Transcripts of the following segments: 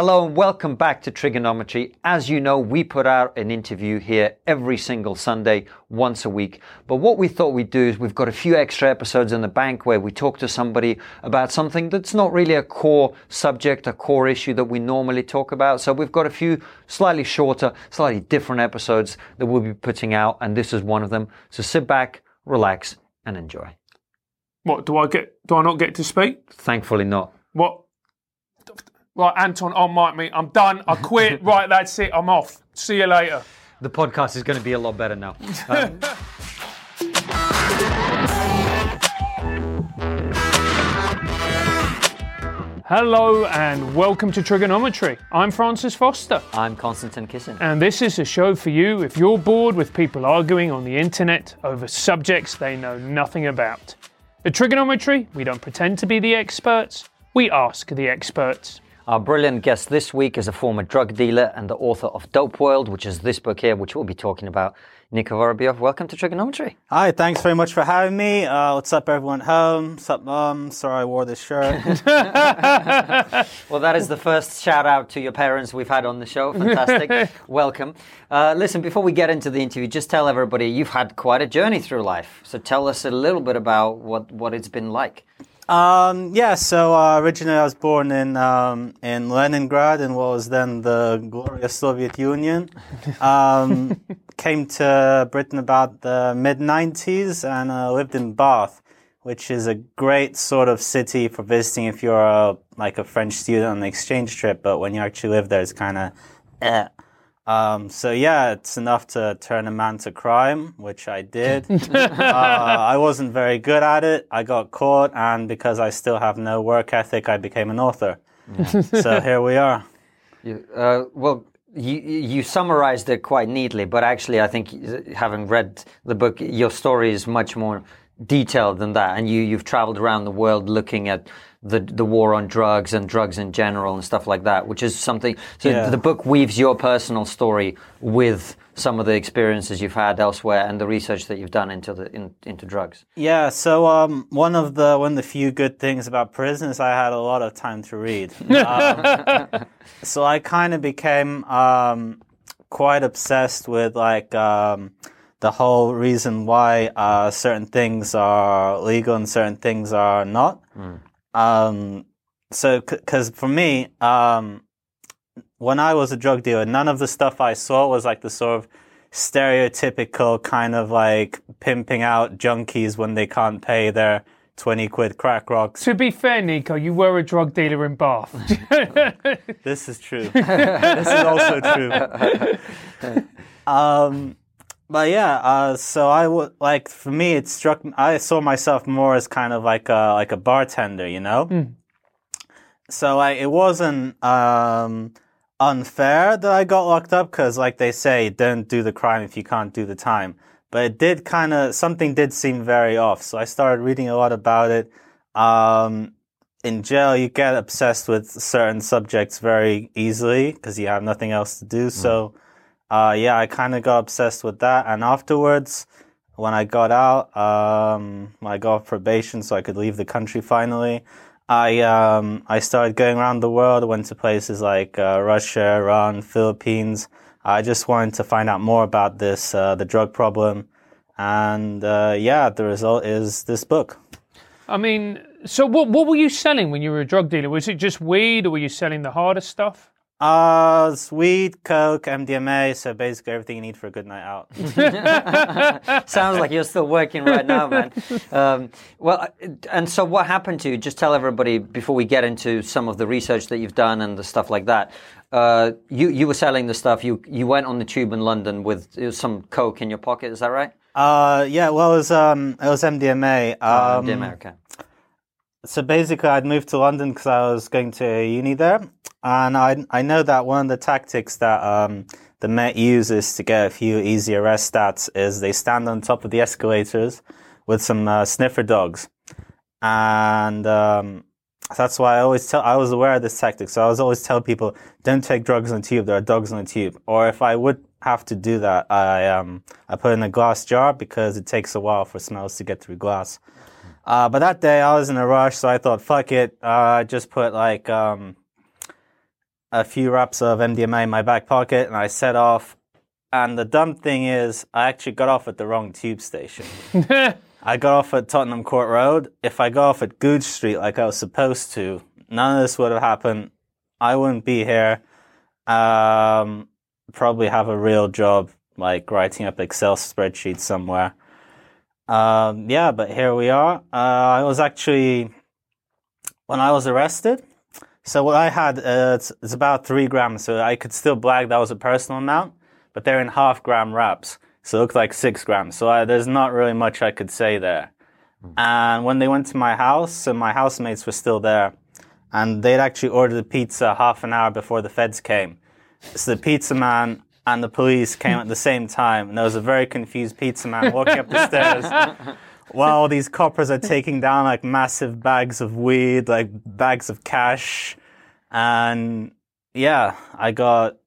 Hello and welcome back to TRIGGERnometry. As you know, we put out an interview here every single Sunday, once a week. But what we thought we'd do is we've got a few extra episodes in the bank where we talk to somebody about something that's not really a core subject, a core issue that we normally talk about. So we've got a few slightly shorter, slightly different episodes that we'll be putting out, and this is one of them. So sit back, relax, and enjoy. What do I get? Do I not get to speak? Thankfully, not. What? Right, Anton, on mic me. I'm done. I quit. right, that's it. I'm off. See you later. The podcast is going to be a lot better now. Um, Hello and welcome to TRIGGERnometry. I'm Francis Foster, I'm Konstantin Kisin. and this is a show for you if you're bored with people arguing on the internet over subjects they know nothing about. At TRIGGERnometry, we don't pretend to be the experts, we ask the experts. Our brilliant guest this week is a former drug dealer and the author of Dopeworld, which is this book here, which we'll be talking about. Niko Vorobyov, welcome to TRIGGERnometry. Hi, thanks very much for having me. Uh, what's up, everyone at home? What's up, mom? Sorry I wore this shirt. Well, that is the first shout out to your parents we've had on the show. Fantastic. welcome. Uh, listen, before we get into the interview, just tell everybody you've had quite a journey through life. So tell us a little bit about what, what it's been like. Um, yeah, so uh, originally I was born in um, in Leningrad in what was then the glorious Soviet Union. Um, came to Britain about the mid 90s and uh, lived in Bath, which is a great sort of city for visiting if you're a, like a French student on an exchange trip, but when you actually live there, it's kind of eh. Um, so yeah, it's enough to turn a man to crime, which I did. uh, I wasn't very good at it. I got caught, and because I still have no work ethic, I became an author. so here we are. You, uh, well, you, you summarized it quite neatly, but actually, I think having read the book, your story is much more detailed than that. And you, you've traveled around the world looking at the, the war on drugs and drugs in general and stuff like that, which is something. So Yeah. the book weaves your personal story with some of the experiences you've had elsewhere and the research that you've done into the in, into drugs. Yeah, so um, one of the one of the few good things about prison is I had a lot of time to read. Um, so I kind of became um, quite obsessed with like um, the whole reason why uh, certain things are legal and certain things are not. Um, so, because for me, um, when I was a drug dealer, none of the stuff I saw was like the sort of stereotypical kind of like pimping out junkies when they can't pay their 20 quid crack rocks. To be fair, Niko, you were a drug dealer in Bath. This is true. this is also true. um, but yeah, uh, so I would like for me, it struck. I saw myself more as kind of like a like a bartender, you know. So like it wasn't um, unfair that I got locked up because, like they say, don't do the crime if you can't do the time. But it did kind of something did seem very off. So I started reading a lot about it. Um, in jail, you get obsessed with certain subjects very easily because you have nothing else to do. So, uh, yeah, I kind of got obsessed with that. And afterwards, when I got out, um, I got probation so I could leave the country finally, I, um, I started going around the world. Went to places like uh, Russia, Iran, Philippines. I just wanted to find out more about this, uh, the drug problem. And uh, yeah, the result is this book. I mean, so what, what were you selling when you were a drug dealer? Was it just weed or were you selling the harder stuff? Uh, it's weed, coke, MDMA, so basically everything you need for a good night out. Sounds like you're still working right now, man. Um, well, uh, and so what happened to you? Just tell everybody before we get into some of the research that you've done and the stuff like that. Uh, you you were selling the stuff. You you went on the tube in London with some coke in your pocket. Is that right? uh, yeah, well, it was, um, it was MDMA. Um, the America. So basically, I'd moved to London because I was going to uni there, and I I know that one of the tactics that um, the Met uses to get a few easy arrest stats is they stand on top of the escalators with some uh, sniffer dogs, and um, that's why I always tell. I was aware of this tactic, so I was always tell people don't take drugs on the tube. There are dogs on the tube, or if I would have to do that, I um I put in a glass jar because it takes a while for smells to get through glass. Uh, but that day I was in a rush, so I thought, fuck it. Uh, I just put like, um, a few wraps of MDMA in my back pocket, and I set off. And the dumb thing is, I actually got off at the wrong tube station. I got off at Tottenham Court Road. If I got off at Goodge Street like I was supposed to, none of this would have happened. I wouldn't be here. Um, probably have a real job, like writing up Excel spreadsheets somewhere. Um, yeah, but here we are. Uh, I was actually, when I was arrested, so what I had, uh, it's, it's about three grams, so I could still brag that was a personal amount, but they're in half gram wraps. So it looked like six grams. So I, there's not really much I could say there. And when they went to my house, so my housemates were still there, and they'd actually ordered the pizza half an hour before the feds came. So the pizza man and the police came at the same time, and there was a very confused pizza man walking up the stairs while these coppers are taking down like massive bags of weed, like bags of cash. And yeah, I got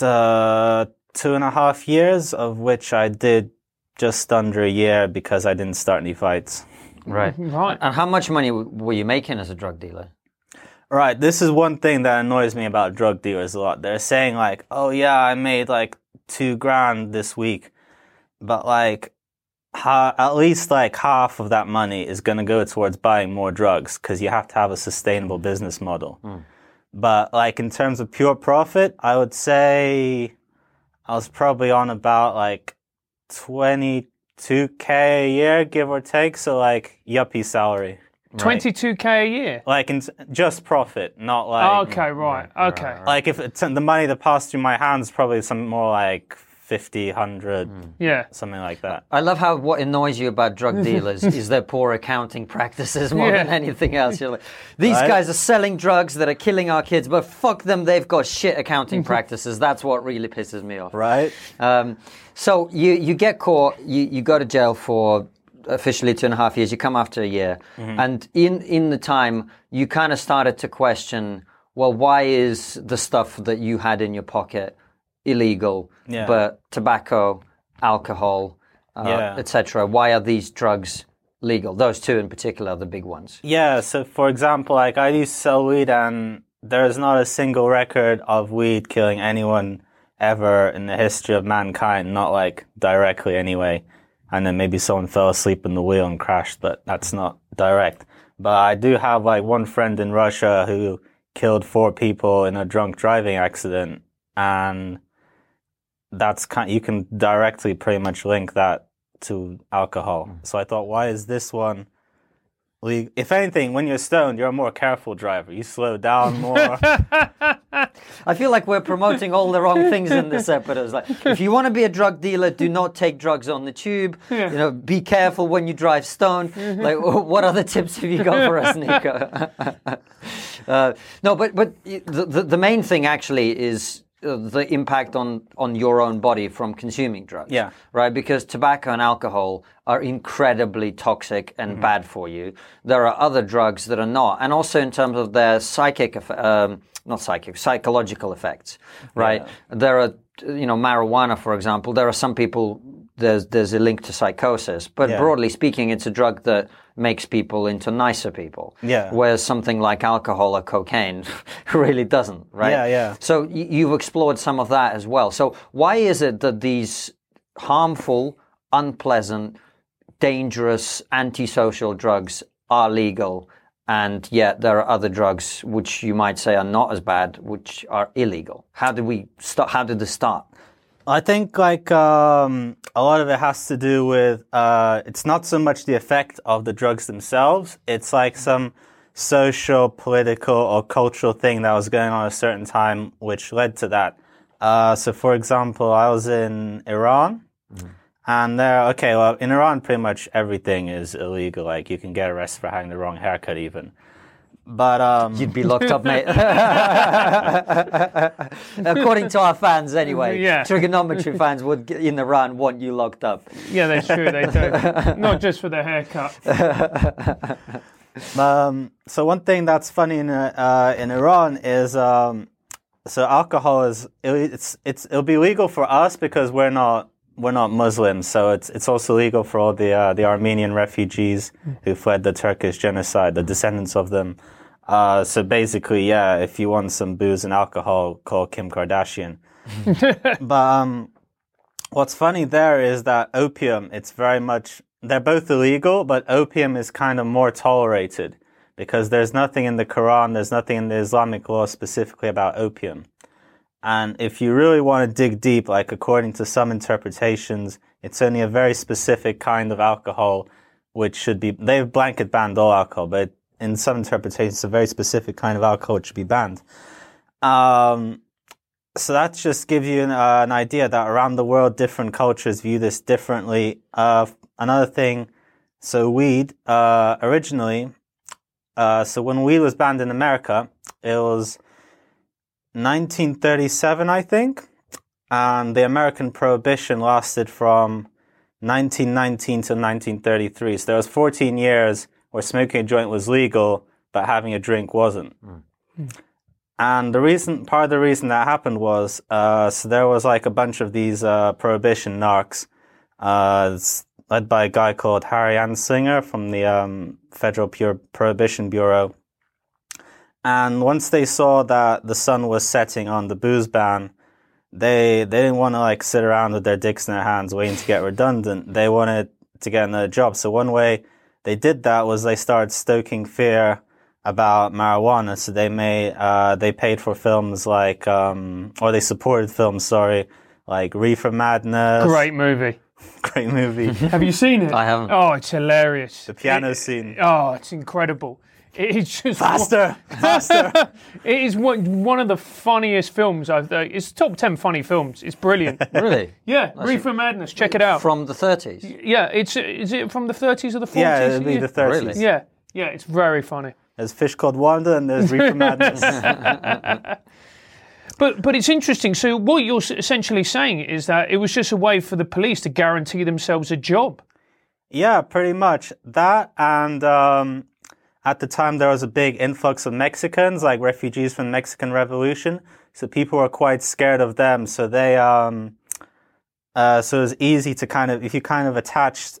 uh, two and a half years, of which I did just under a year because I didn't start any fights. Right. Right. And how much money were you making as a drug dealer? Right. This is one thing that annoys me about drug dealers a lot. They're saying like, "Oh yeah, I made like two grand this week," but like, ha- at least like half of that money is going to go towards buying more drugs because you have to have a sustainable business model. Hmm. But like in terms of pure profit, I would say I was probably on about like twenty two k a year, give or take. So like yuppie salary. 22k a year. Like in just profit, not like Oh, okay, right. Okay. like if it's, the money that passed through my hands probably some more like 50 100 Yeah. something like that I love how what annoys you about drug dealers is their poor accounting practices more than anything else. You're like, these Right. guys are selling drugs that are killing our kids, but fuck them, they've got shit accounting practices. That's what really pisses me off. right Um, so you, you get caught, you, you go to jail for officially two and a half years, you come after a year. And in, in the time, you kind of started to question, well, why is the stuff that you had in your pocket illegal, Yeah. but tobacco, alcohol, uh, Yeah. etc., why are these drugs legal? Those two in particular are the big ones. yeah so for example like i used to sell weed and there's not a single record of weed killing anyone ever in the history of mankind not like directly anyway and then maybe someone fell asleep in the wheel and crashed but that's not direct but i do have like one friend in russia who killed four people in a drunk driving accident and that's kind you can directly pretty much link that to alcohol. Mm. So I thought, why is this one? If anything, when you're stoned, you're a more careful driver. You slow down more. I feel like we're promoting all the wrong things in this episode. Like, if you want to be a drug dealer, do not take drugs on the tube. You know, be careful when you drive stoned. Like, what other tips have you got for us, Niko? uh, no, but but the, the the main thing actually is. The impact on on your own body from consuming drugs Yeah. right? Because tobacco and alcohol are incredibly toxic and bad for you. There are other drugs that are not. And also in terms of their psychic eff- um, not psychic psychological effects right? There are you know marijuana for example there are some people there's there's a link to psychosis. But Yeah. broadly speaking it's a drug that makes people into nicer people Yeah. whereas something like alcohol or cocaine really doesn't right Yeah, yeah. so y- you've explored some of that as well. So why is it that these harmful, unpleasant, dangerous, antisocial drugs are legal, and yet there are other drugs which you might say are not as bad, which are illegal? How did we start? How did this start? I think like um, a lot of it has to do with uh, it's not so much the effect of the drugs themselves. It's like some social, political, or cultural thing that was going on at a certain time, which led to that. Uh, so, for example, I was in Iran, and there, okay, well, in Iran, pretty much everything is illegal. Like you can get arrested for having the wrong haircut, even. But um, You'd be locked up, mate. According to our fans, anyway. Yeah. TRIGGERnometry fans would, get- in Iran, want you locked up. Yeah, that's true. They do. Not just for the haircut. Um, so one thing that's funny in uh, uh, in Iran is um, so alcohol is it, it's it's it'll be legal for us because we're not we're not Muslims. So it's it's also legal for all the uh, the Armenian refugees who fled the Turkish genocide, the descendants of them. Uh, so basically, yeah, if you want some booze and alcohol, call Kim Kardashian. but um, what's funny there is that opium, it's very much, they're both illegal, but opium is kind of more tolerated because there's nothing in the Quran, there's nothing in the Islamic law specifically about opium. And if you really want to dig deep, like according to some interpretations, it's only a very specific kind of alcohol which should be, they've blanket banned all alcohol, but in some interpretations, a very specific kind of alcohol should be banned. Um, so that just gives you an, uh, an, idea that around the world, different cultures view this differently. Uh, another thing, so weed, uh, originally, uh, so when weed was banned in America, it was 1937, I think. And the American prohibition lasted from 1919 to 1933. So there was 14 years where smoking a joint was legal, but having a drink wasn't. Mm. And the reason, part of the reason that happened was, uh, so there was like a bunch of these uh, prohibition narcs, uh, led by a guy called Harry Anslinger from the um, Federal Pure Prohibition Bureau. And once they saw that the sun was setting on the booze ban, they they didn't want to like sit around with their dicks in their hands waiting to get redundant. They wanted to get another job. So one way they did that was they started stoking fear about marijuana. So they made uh, they paid for films like um, or they supported films. Sorry, like Reefer Madness. Great movie. Great movie. Have you seen it? I haven't. Oh, it's hilarious. The piano It- scene. Oh, it's incredible. It is just Faster, faster. It is one, one of the funniest films I've. Uh, it's top ten funny films. It's brilliant. Really? yeah, Reefer Madness. Check it out. From the 30s? yeah, it's is it from the 30s or the 40s? yeah, it'd be the 30s. Really? Yeah, yeah, it's very funny. There's Fish Called Wanda and there's Reefer Madness. But but it's interesting. So what you're essentially saying is that it was just a way for the police to guarantee themselves a job. Yeah, pretty much that. And um, at the time, there was a big influx of Mexicans, like refugees from the Mexican Revolution. So people were quite scared of them. So they, um, uh, so it was easy to kind of, if you kind of attached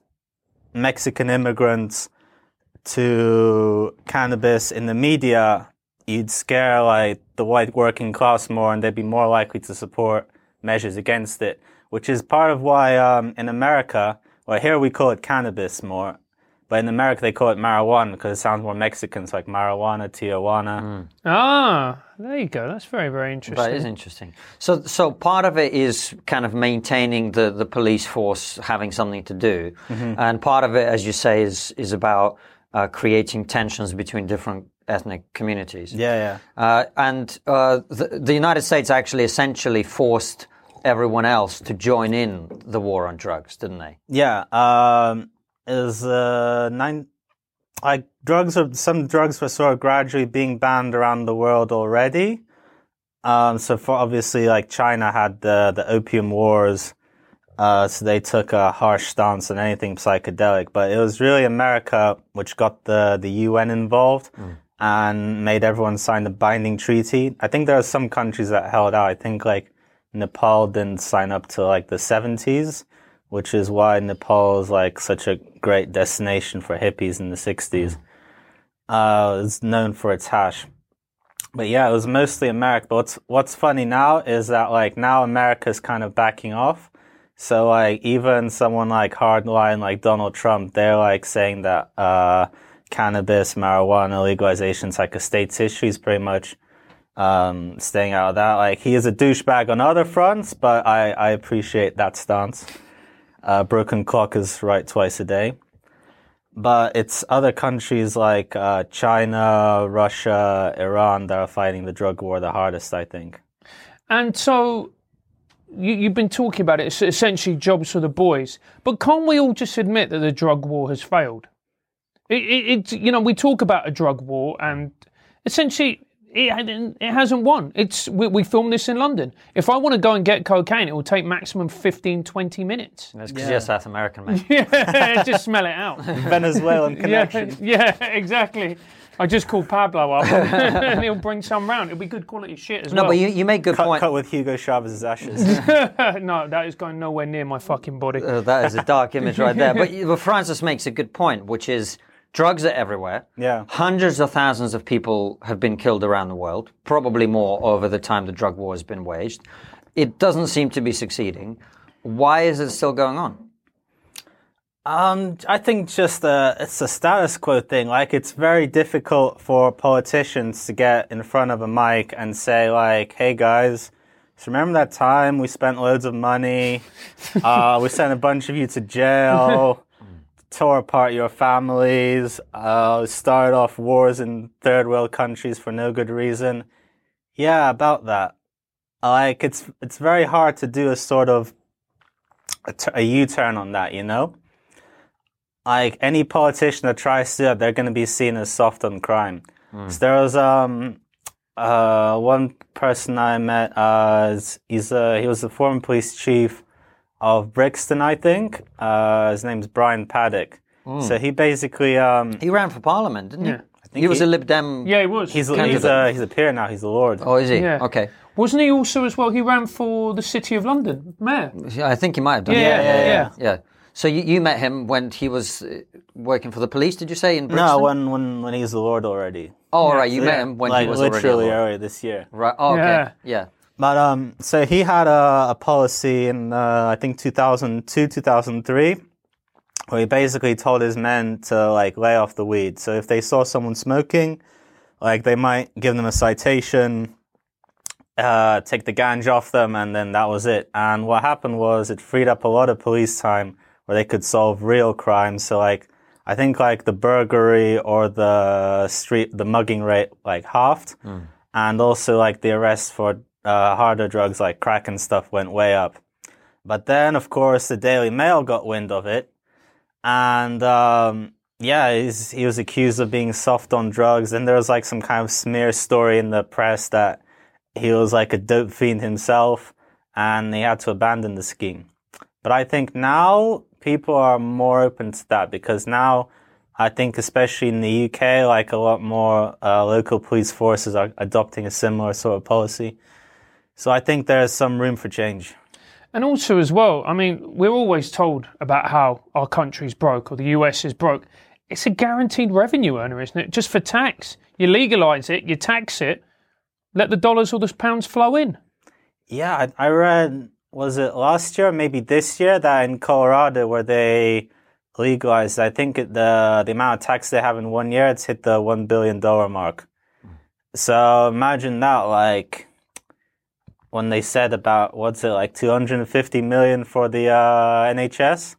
Mexican immigrants to cannabis in the media, you'd scare like the white working class more, and they'd be more likely to support measures against it. Which is part of why um, in America, well, here we call it cannabis more, but in America they call it marijuana because it sounds more Mexican. It's like marijuana, Tijuana. Ah, there you go. That's very very interesting. That is interesting. So, so part of it is kind of maintaining the, the police force having something to do, and part of it, as you say, is is about uh, creating tensions between different ethnic communities. Yeah, yeah. Uh, and uh, the, the United States actually essentially forced everyone else to join in the war on drugs, didn't they? Yeah, um, is uh, nine like drugs are some drugs were sort of gradually being banned around the world already. Um, so for obviously like China had the the opium wars, uh, so they took a harsh stance on anything psychedelic. But it was really America which got the the UN involved and made everyone sign a binding treaty. I think there are some countries that held out. I think like Nepal didn't sign up to like the seventies which is why Nepal is like such a great destination for hippies in the 60s. Uh, it's known for its hash. But yeah, it was mostly America. But what's, what's funny now is that like now America's kind of backing off. So like even someone like hardline like Donald Trump, they're like saying that, uh, cannabis, marijuana legalization is like a state's issue. He's pretty much, um, staying out of that. Like he is a douchebag on other fronts, but I, I appreciate that stance. Uh, broken clock is right twice a day. But it's other countries like uh, China, Russia, Iran that are fighting the drug war the hardest, I think. And so you, you've been talking about it. It's essentially jobs for the boys. But can't we all just admit that the drug war has failed? It, it, it you know, we talk about a drug war, and essentially it, it hasn't won. It's we, we filmed this in London. If I want to go and get cocaine, it will take maximum 15, 20 minutes. That's because you're South American, man. yeah, just smell it out. Venezuelan connection. Yeah, yeah, exactly. I just called Pablo up, and he'll bring some round. It'll be good quality shit as No, well. but you, you make good Cut, point. cut with Hugo Chavez's ashes. no, that is going nowhere near my fucking body. Uh, that is a dark image right there. But, but Francis makes a good point, which is drugs are everywhere. Yeah. Hundreds of thousands of people have been killed around the world, probably more over the time the drug war has been waged. It doesn't seem to be succeeding. Why is it still going on? Um, I think just uh, it's a status quo thing. Like it's very difficult for politicians to get in front of a mic and say like, "Hey guys, so remember that time we spent loads of money, uh, we sent a bunch of you to jail, tore apart your families, uh, started off wars in third world countries for no good reason." Yeah, about that. Like it's it's very hard to do a sort of a, t- a U-turn on that, you know like any politician that tries to do that, they're going to be seen as soft on crime. So there was um uh one person I met. Uh, he's uh he was a former police chief of Brixton, I think. Uh, his name's Brian Paddick. So he basically um He ran for parliament, didn't he? Yeah. he was he- a Lib Dem. Yeah, he was. he's Candidate. he's a he's a peer now. He's a lord. Oh, is he? Yeah. Okay. Wasn't he also as well? He ran for the city of London, mayor. Yeah, I think he might have done. Yeah, it. yeah, yeah. yeah. So you, you met him when he was uh, working for the police? Did you say in Brixton? No, when when when he's the lord already. Oh, all right. You met him when like he was already literally a lord. earlier this year. Right. Oh, okay. Yeah. But um, so he had a, a policy in uh, I think 2002, 2003, where he basically told his men to like lay off the weed. So if they saw someone smoking, like they might give them a citation, uh, take the ganja off them, and then that was it. And what happened was it freed up a lot of police time where they could solve real crimes. So like I think like the burglary or the street the mugging rate like halved, and also like the arrests for uh, harder drugs like crack and stuff went way up. But then, of course, the Daily Mail got wind of it, and um, yeah, he was accused of being soft on drugs. And there was like some kind of smear story in the press that he was like a dope fiend himself, and he had to abandon the scheme. But I think now people are more open to that because now I think, especially in the UK, like a lot more uh, local police forces are adopting a similar sort of policy. So I think there's some room for change. And also, as well, I mean, we're always told about how our country's broke or the US is broke. It's a guaranteed revenue earner, isn't it? Just for tax. You legalise it, you tax it, let the dollars or the pounds flow in. Yeah, I, I read, was it last year, maybe this year, that in Colorado where they legalized, I think the the amount of tax they have in one year, it's hit the one billion dollar mark. So imagine that, like when they said about what's it like 250 million for the uh, NHS.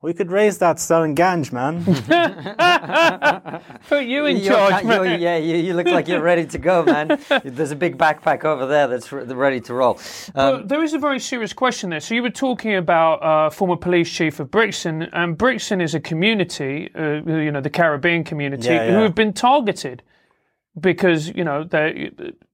We could raise that selling ganj, man. Put you in You're charge, you're- man. yeah, you, you look like you're ready to go, man. There's a big backpack over there that's re- ready to roll. Um, But there is a very serious question there. So you were talking about uh, former police chief of Brixton, and Brixton is a community, uh, you know, the Caribbean community, Yeah, who have been targeted because you know they,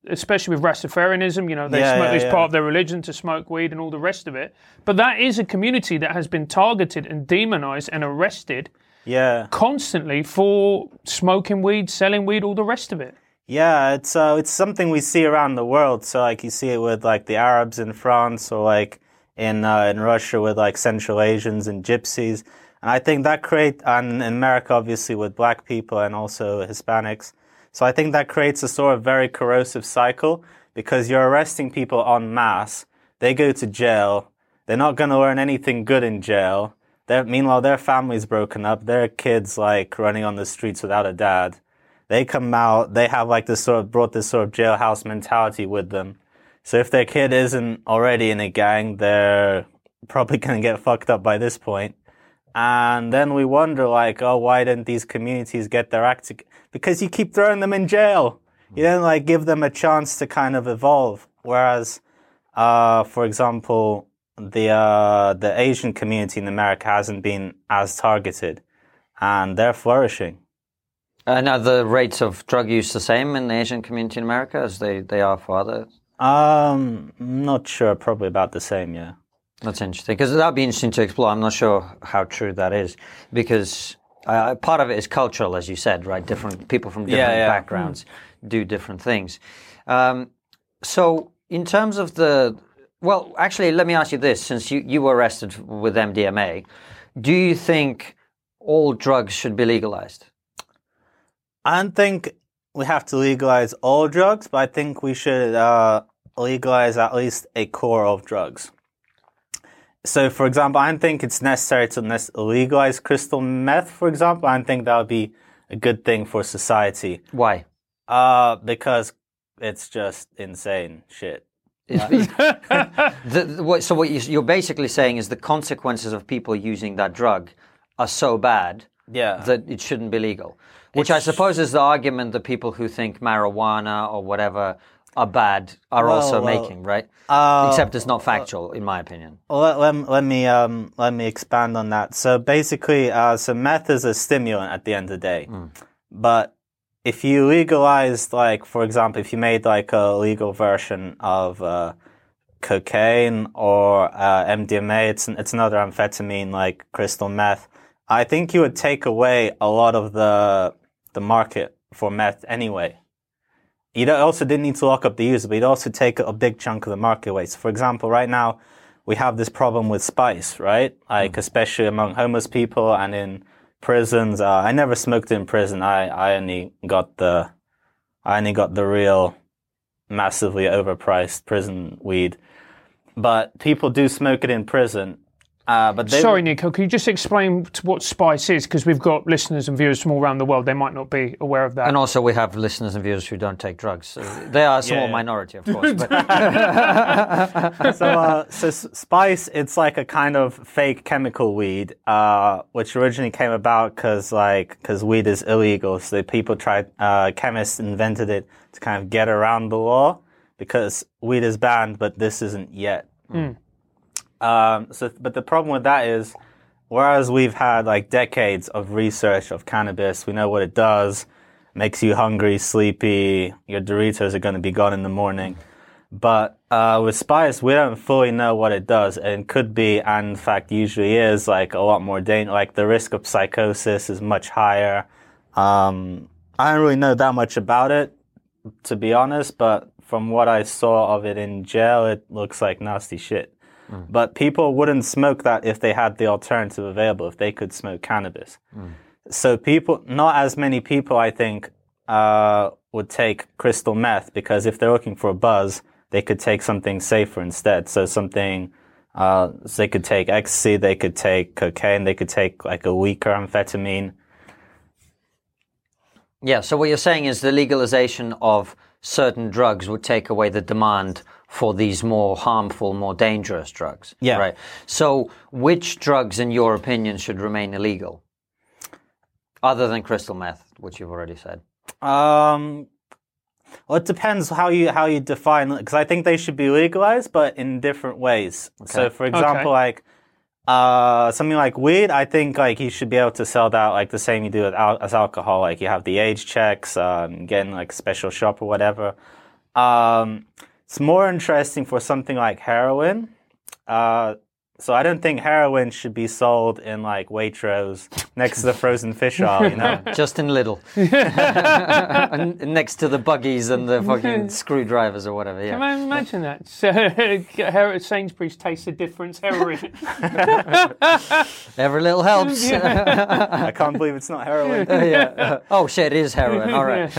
especially with Rastafarianism, you know, they Yeah, smoke yeah, it's yeah. part of their religion to smoke weed and all the rest of it. But that is a community that has been targeted and demonized and arrested yeah. constantly for smoking weed, selling weed, all the rest of it. Yeah, it's uh, it's something we see around the world. So like you see it with like the Arabs in France, or like in uh, in Russia with like Central Asians and Gypsies. And I think that create and in America obviously with black people and also Hispanics. So I think that creates a sort of very corrosive cycle because you're arresting people en masse. They go to jail. They're not going to learn anything good in jail. They're, meanwhile, their family's broken up. Their kids like running on the streets without a dad they come out, they have like this sort of brought this sort of jailhouse mentality with them. So if their kid isn't already in a gang, they're probably going to get fucked up by this point. And then we wonder like, oh, why didn't these communities get their act? Because you keep throwing them in jail. You don't like give them a chance to kind of evolve. Whereas, uh, for example, the, uh, the Asian community in America hasn't been as targeted and they're flourishing. and are the rates of drug use the same in the Asian community in America as they, they are for other? Um, not sure. Probably about the same. Yeah. That's interesting because that'd be interesting to explore. I'm not sure how true that is because uh, part of it is cultural, as you said, right? Different people from different Yeah, yeah. backgrounds do different things. Um, so, in terms of the, well, actually, let me ask you this: since you, you were arrested with MDMA, do you think all drugs should be legalized? I don't think we have to legalize all drugs, but I think we should uh, legalize at least a core of drugs. So, for example, I don't think it's necessary to legalize crystal meth, for example. I don't think that would be a good thing for society. Why? Uh, because it's just insane shit. The, what- so what you- you're basically saying is the consequences of people using that drug are so bad Yeah. that it shouldn't be legal. Which I suppose is the argument that people who think marijuana or whatever are bad are Well, also well, making, right? uh, Except it's not factual, in my opinion. Well, let, let, let me um, let me expand on that. So basically, uh, so meth is a stimulant at the end of the day, but if you legalized, like for example, if you made like a legal version of uh, cocaine or uh, MDMA, it's it's another amphetamine like crystal meth. I think you would take away a lot of the the market for meth anyway. You also didn't need to lock up the user, but you'd also take a big chunk of the market away. So, for example, right now we have this problem with spice, right? Like especially among homeless people and in prisons. Uh, I never smoked in prison. I, I only got the I only got the real massively overpriced prison weed. But people do smoke it in prison. Uh, but they, Sorry, Niko, can you just explain t- what spice is? Because we've got listeners and viewers from all around the world. They might not be aware of that. And also, we have listeners and viewers who don't take drugs. So they are a small yeah. minority, of course. But so, uh, so spice, it's like a kind of fake chemical weed, uh, which originally came about because like because weed is illegal. So people tried, uh, chemists invented it to kind of get around the law because weed is banned, but this isn't yet. Um, so, but the problem with that is, whereas we've had like decades of research of cannabis, we know what it does, makes you hungry, sleepy, your Doritos are going to be gone in the morning. But uh, with spice, we don't fully know what it does, and could be, and in fact, usually is like a lot more dangerous. Like the risk of psychosis is much higher. Um, I don't really know that much about it, to be honest. But from what I saw of it in jail, it looks like nasty shit. But people wouldn't smoke that if they had the alternative available, if they could smoke cannabis. So people, not as many people, I think, uh, would take crystal meth because if they're looking for a buzz, they could take something safer instead. So something, uh, so they could take ecstasy, they could take cocaine, they could take like a weaker amphetamine. yeah, so what you're saying is the legalization of certain drugs would take away the demand for these more harmful, more dangerous drugs. Yeah. Right. So, which drugs, in your opinion, should remain illegal? Other than crystal meth, which you've already said. Um, well, it depends how you how you define because I think they should be legalized, but in different ways. So, for example, Okay. like uh, something like weed, I think like you should be able to sell that like the same you do with al- as alcohol. Like you have the age checks, um, getting like special shop or whatever. Um, it's more interesting for something like heroin. Uh, so I don't think heroin should be sold in like Waitrose next to the frozen fish aisle. You know. Just in Lidl. And next to the buggies and the fucking screwdrivers or whatever. Can I imagine that? So, Her- Sainsbury's tastes the difference. Heroin. Every little helps. I can't believe it's not heroin. yeah. Oh shit, it is heroin. All right.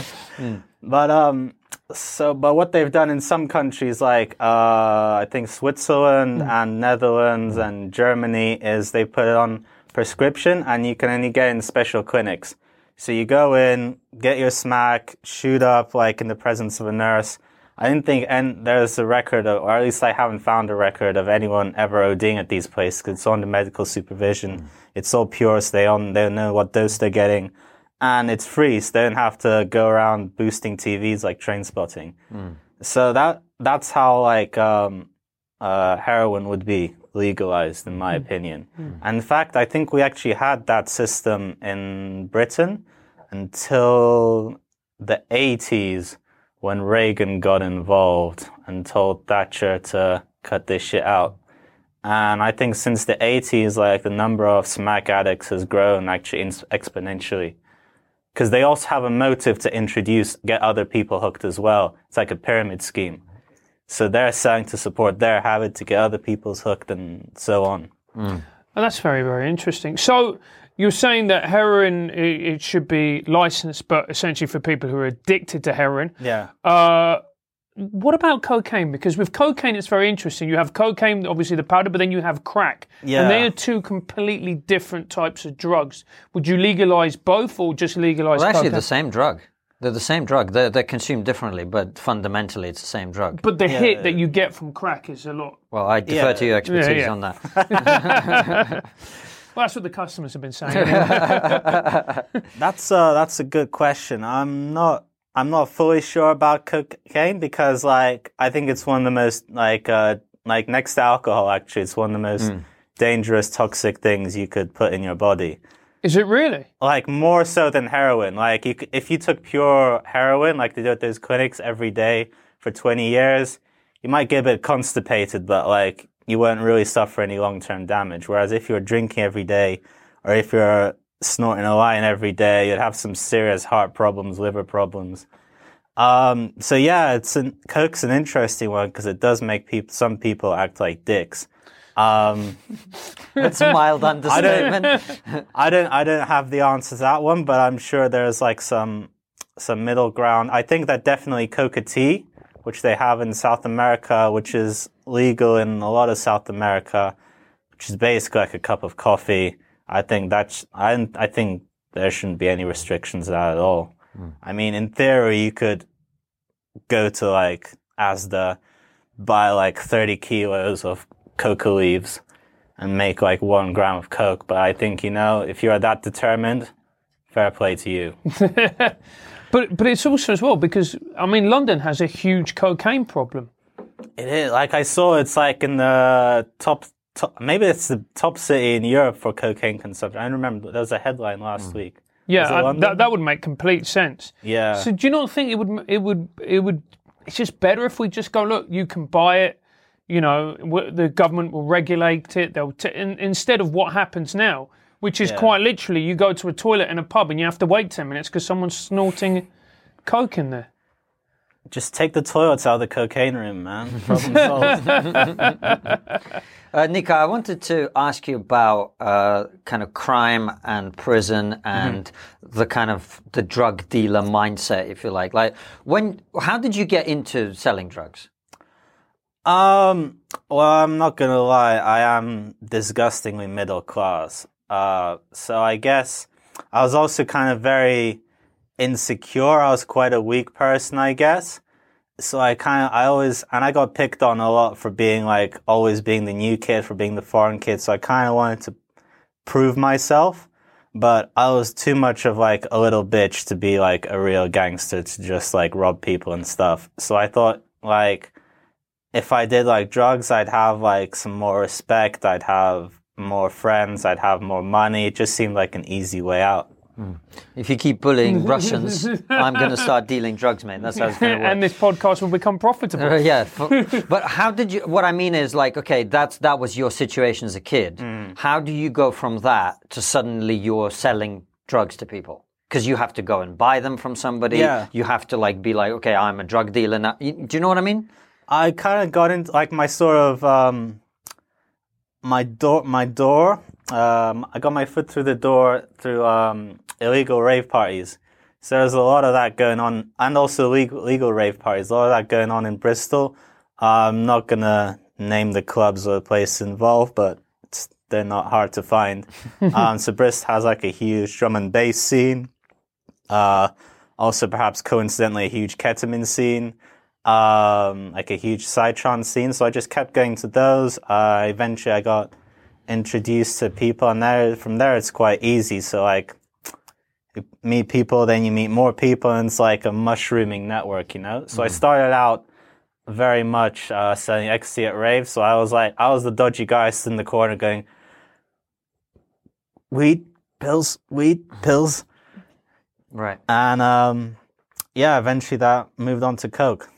But um, so but what they've done in some countries like uh, I think Switzerland hmm. and Netherlands hmm. and Germany is they put it on prescription and you can only get in special clinics. So you go in, get your smack, shoot up like in the presence of a nurse. I didn't think, and there's a record, of, or at least I haven't found a record of anyone ever ODing at these places 'cause it's under medical supervision. Hmm. It's all pure, so they on they know what dose they're getting, and it's free, so they don't have to go around boosting TVs like Trainspotting. So that that's how like um, uh, heroin would be legalized, in my opinion. And in fact, I think we actually had that system in Britain until the 80s when Reagan got involved and told Thatcher to cut this shit out. And I think since the 80s, like the number of smack addicts has grown actually ins- exponentially. Because they also have a motive to introduce, get other people hooked as well. It's like a pyramid scheme. So they're selling to support their habit to get other people's hooked and so on. Oh, that's very, very interesting. So, You're saying that heroin it should be licensed, but essentially for people who are addicted to heroin. Yeah. Uh, what about cocaine? Because with cocaine, it's very interesting. You have cocaine, obviously the powder, but then you have crack, Yeah. and they are two completely different types of drugs. Would you legalize both, or just legalize? Well, actually, cocaine? the same drug. They're the same drug. They're, they're consumed differently, but fundamentally, it's the same drug. but the hit that you get from crack is a lot. Well, I defer Yeah. to your expertise yeah. on that. Well, that's what the customers have been saying. That's uh that's a good question. I'm not I'm not fully sure about cocaine because like I think it's one of the most like uh like next to alcohol actually it's one of the most dangerous toxic things you could put in your body. is it really? Like more so than heroin. Like you, if you took pure heroin like they do at those clinics every day for 20 years, you might get a bit constipated but like you won't really suffer any long-term damage. Whereas if you're drinking every day or if you're snorting a line every day, you'd have some serious heart problems, liver problems. Um, so yeah, it's an, coke's an interesting one because it does make people, some people act like dicks. Um, It's a mild understatement. I don't, I don't have the answer to that one, but I'm sure there's like some, some middle ground. I think that definitely coca tea, which they have in South America, which is legal in a lot of South America, which is basically like a cup of coffee. I think that's, I, I think there shouldn't be any restrictions to that at all. Hmm. I mean, in theory, you could go to like Asda, buy like 30 kilos of coca leaves and make like one gram of coke. But I think, you know, if you're that determined, fair play to you. But but it's also as well because I mean London has a huge cocaine problem. It is like I saw. It's like in the top, top. Maybe it's the top city in Europe for cocaine consumption. I remember there was a headline last hmm. week. Yeah, I- that that would make complete sense. Yeah. So do you not think it would it would it would it's just better if we just go look you can buy it you know w- the government will regulate it they'll t- in, instead of what happens now which is Yeah. quite literally you go to a toilet in a pub and you have to wait 10 minutes because someone's snorting coke in there Just take the toilets out of the cocaine room, man. Problem solved. Uh, Nika, I wanted to ask you about uh, kind of crime and prison and the kind of the drug dealer mindset, if you like. Like, when, how did you get into selling drugs? Um, well, I'm not gonna lie. I am disgustingly middle class. Uh, so I guess I was also kind of very insecure. I was quite a weak person, I guess. So I kind of, I always, and I got picked on a lot for being like, always being the new kid, for being the foreign kid. So I kind of wanted to prove myself, but I was too much of like a little bitch to be like a real gangster to just like rob people and stuff. So I thought like, if I did like drugs, I'd have like some more respect. I'd have more friends. I'd have more money. It just seemed like an easy way out. If you keep bullying Russians, I'm going to start dealing drugs, mate. That's how it's going to work. and this podcast will become profitable Uh, yeah, f- but how did you? What I mean is, like, okay, that's that was your situation as a kid. Mm. How do you go from that to suddenly you're selling drugs to people? Because you have to go and buy them from somebody. Yeah. You have to like be like, okay, I'm a drug dealer now. Do you know what I mean? I kind of got into like my sort of um, my door. My door. Um, I got my foot through the door through um, illegal rave parties. So there's a lot of that going on, and also legal, legal rave parties. A lot of that going on in Bristol. I'm not gonna name the clubs or the places involved, but it's, they're not hard to find. um, so Bristol has like a huge drum and bass scene. Uh, also, perhaps coincidentally, a huge ketamine scene um, like a huge psytrance scene. So I just kept going to those. Uh, eventually, I got introduced to people, and there from there it's quite easy. So like, you meet people, then you meet more people, and it's like a mushrooming network, you know. So I started out very much uh, selling ecstasy at raves. So I was like, I was the dodgy guy sitting in the corner going, weed pills, weed pills, Right. and um, yeah, eventually that moved on to coke.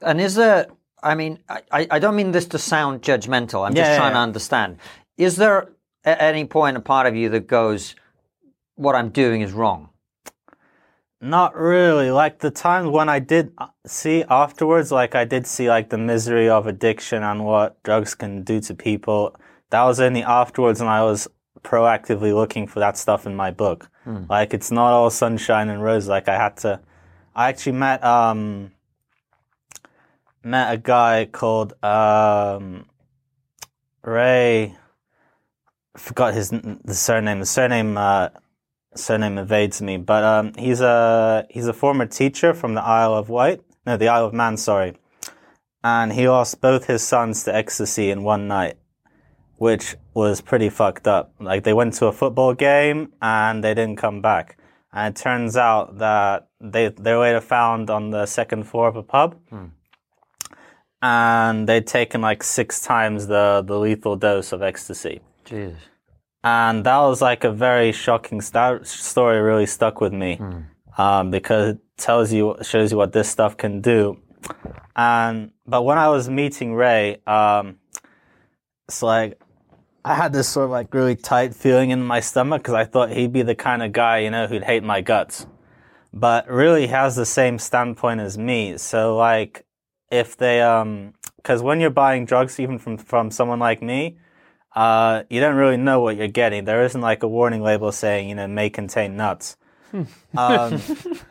And is there? I mean, I, I don't mean this to sound judgmental. I'm Yeah, just yeah, trying to understand. Is there at any point a part of you that goes, "What I'm doing is wrong"? Not really. Like the times when I did uh, see afterwards, like I did see like the misery of addiction and what drugs can do to people. That was only afterwards, and I was proactively looking for that stuff in my book. Like it's not all sunshine and roses. Like I had to. I actually met um met a guy called um Ray. I forgot his the surname. The surname uh, surname evades me, but um, he's a he's a former teacher from the Isle of Wight. No, the Isle of Man. Sorry, and he lost both his sons to ecstasy in one night, which was pretty fucked up. Like they went to a football game and they didn't come back, and it turns out that they they were later found on the second floor of a pub. And they'd taken like six times the, the lethal dose of ecstasy Jesus. And that was like a very shocking sto- story. Really stuck with me um, because it tells you, shows you what this stuff can do. And but when I was meeting Ray, um, it's like I had this sort of like really tight feeling in my stomach because I thought he'd be the kind of guy you know who'd hate my guts, but really has the same standpoint as me. So like if they um because when you're buying drugs even from from someone like me uh, you don't really know what you're getting. There isn't like a warning label saying, you know, may contain nuts. um,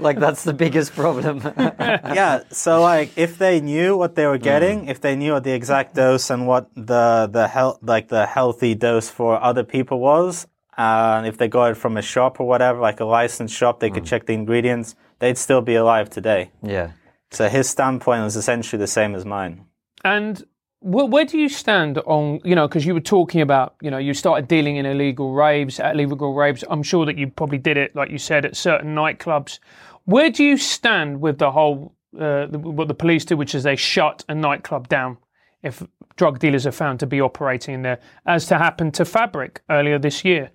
Like that's the biggest problem. yeah, so like if they knew what they were getting, if they knew what the exact dose and what the the health like the healthy dose for other people was, and if they got it from a shop or whatever, like a licensed shop, they could check the ingredients, they'd still be alive today. yeah. So his standpoint was essentially the same as mine. And where, do you stand on, you know, because you were talking about, you know, you started dealing in illegal raves, at illegal raves. I'm sure that you probably did it, like you said, at certain nightclubs. Where do you stand with the whole, uh, what the police do, which is they shut a nightclub down if drug dealers are found to be operating in there, as to happen to Fabric earlier this year?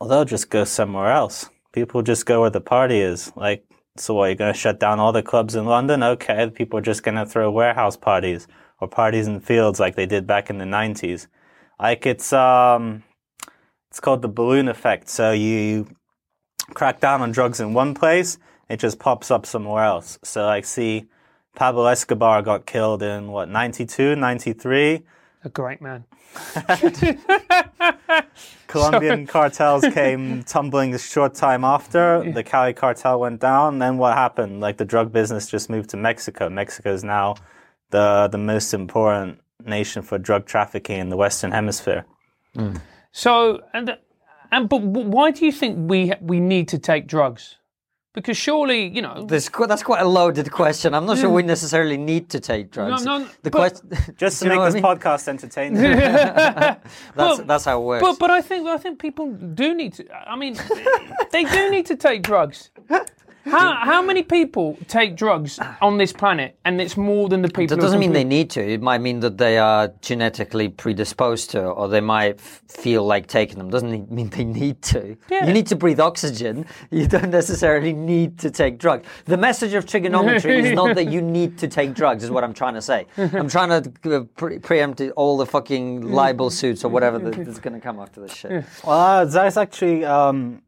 Well, they'll just go somewhere else. People just go where the party is. Like, so what, you're going to shut down all the clubs in London? Okay, people are just going to throw warehouse parties or parties in fields like they did back in the 90s. Like, it's, um, it's called the balloon effect. So you crack down on drugs in one place, it just pops up somewhere else. So, like, see, Pablo Escobar got killed in what, 92, 93? A great man. Colombian cartels came tumbling a short time after. The Cali cartel went down. Then what happened? Like the drug business just moved to Mexico. Mexico is now the the most important nation for drug trafficking in the Western Hemisphere. Mm. So, and and but why do you think we we need to take drugs? Because surely, you know, There's, qu- that's quite a loaded question. I'm not sure we mm. necessarily need to take drugs. no, the but- question, Just to Do you know make what I this mean? podcast entertaining. that's Well, that's how it works. But but I think I think people do need to. I mean, they do need to take drugs. How how many people take drugs on this planet, and it's more than the people. that doesn't mean they need to. It might mean that they are genetically predisposed to, or they might f- feel like taking them. Doesn't mean they need to. Yeah. You need to breathe oxygen. You don't necessarily need to take drugs. The message of TRIGGERnometry is not that you need to take drugs. Is what I'm trying to say. I'm trying to uh, pre- preempt all the fucking libel suits or whatever that's going to come after this shit. Well, there's actually, um,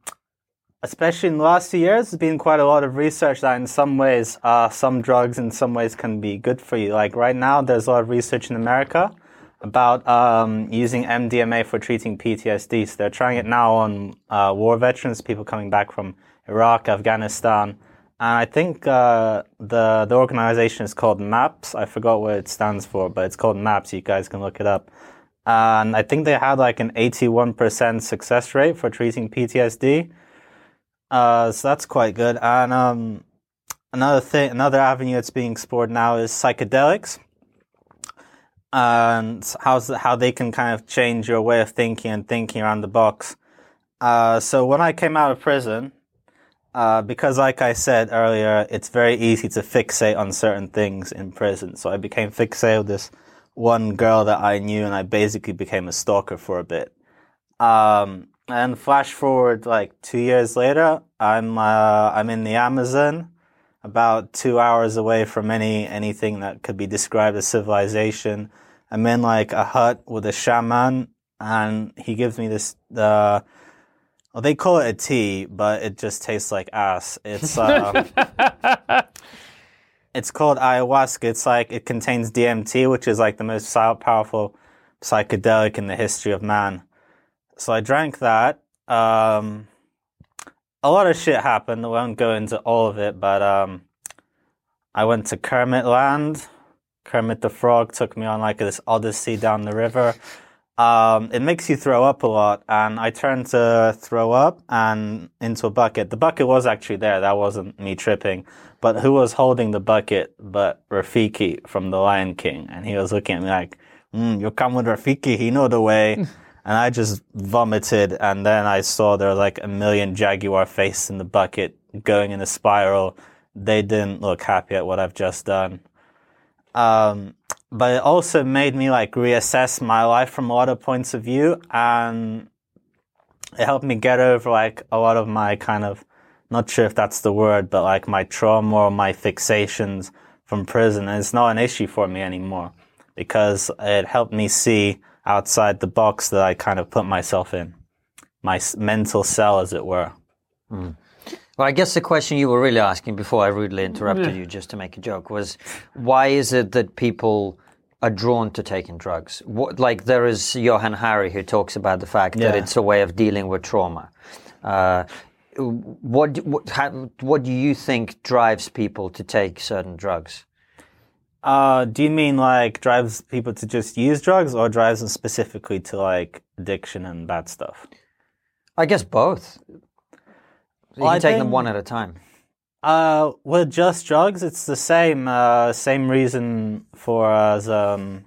especially in the last few years, there's been quite a lot of research that in some ways, uh, some drugs in some ways can be good for you. Like right now, there's a lot of research in America about um, using MDMA for treating PTSD. So they're trying it now on uh, war veterans, people coming back from Iraq, Afghanistan. And I think uh, the the organization is called MAPS. I forgot what it stands for, but it's called MAPS. You guys can look it up. And I think they had like an 81% success rate for treating PTSD. Uh, so that's quite good. And um, another thing, another avenue that's being explored now is psychedelics, and how's how they can kind of change your way of thinking and thinking around the box. Uh, so when I came out of prison, uh, because like I said earlier, it's very easy to fixate on certain things in prison. So I became fixated with this one girl that I knew, and I basically became a stalker for a bit. Um, and flash forward like two years later, I'm uh, I'm in the Amazon, about two hours away from any anything that could be described as civilization. I'm in like a hut with a shaman, and he gives me this. Uh, well, they call it a tea, but it just tastes like ass. It's uh, it's called ayahuasca. It's like it contains DMT, which is like the most powerful psychedelic in the history of man. So I drank that. Um, a lot of shit happened. I won't go into all of it, but um, I went to Kermit Land. Kermit the Frog took me on like this odyssey down the river. Um, it makes you throw up a lot, and I turned to throw up and into a bucket. The bucket was actually there. That wasn't me tripping. But who was holding the bucket but Rafiki from The Lion King? And he was looking at me like, mm, you come with Rafiki, he know the way. and I just vomited, and then I saw there was like a million jaguar face in the bucket going in a spiral. They didn't look happy at what I've just done. Um, but it also made me like reassess my life from a lot of points of view, and it helped me get over like a lot of my kind of not sure if that's the word, but like my trauma or my fixations from prison. And it's not an issue for me anymore because it helped me see outside the box that I kind of put myself in, my mental cell, as it were. Mm. Well, I guess the question you were really asking before I rudely interrupted yeah. you just to make a joke was why is it that people are drawn to taking drugs? What, like there is Johann Hari who talks about the fact yeah. that it's a way of dealing with trauma. Uh, what what, how, what do you think drives people to take certain drugs? Uh, do you mean like drives people to just use drugs, or drives them specifically to like addiction and bad stuff? I guess both. you well, can I take them one at a time. Uh, with just drugs, it's the same. Uh, same reason for us um,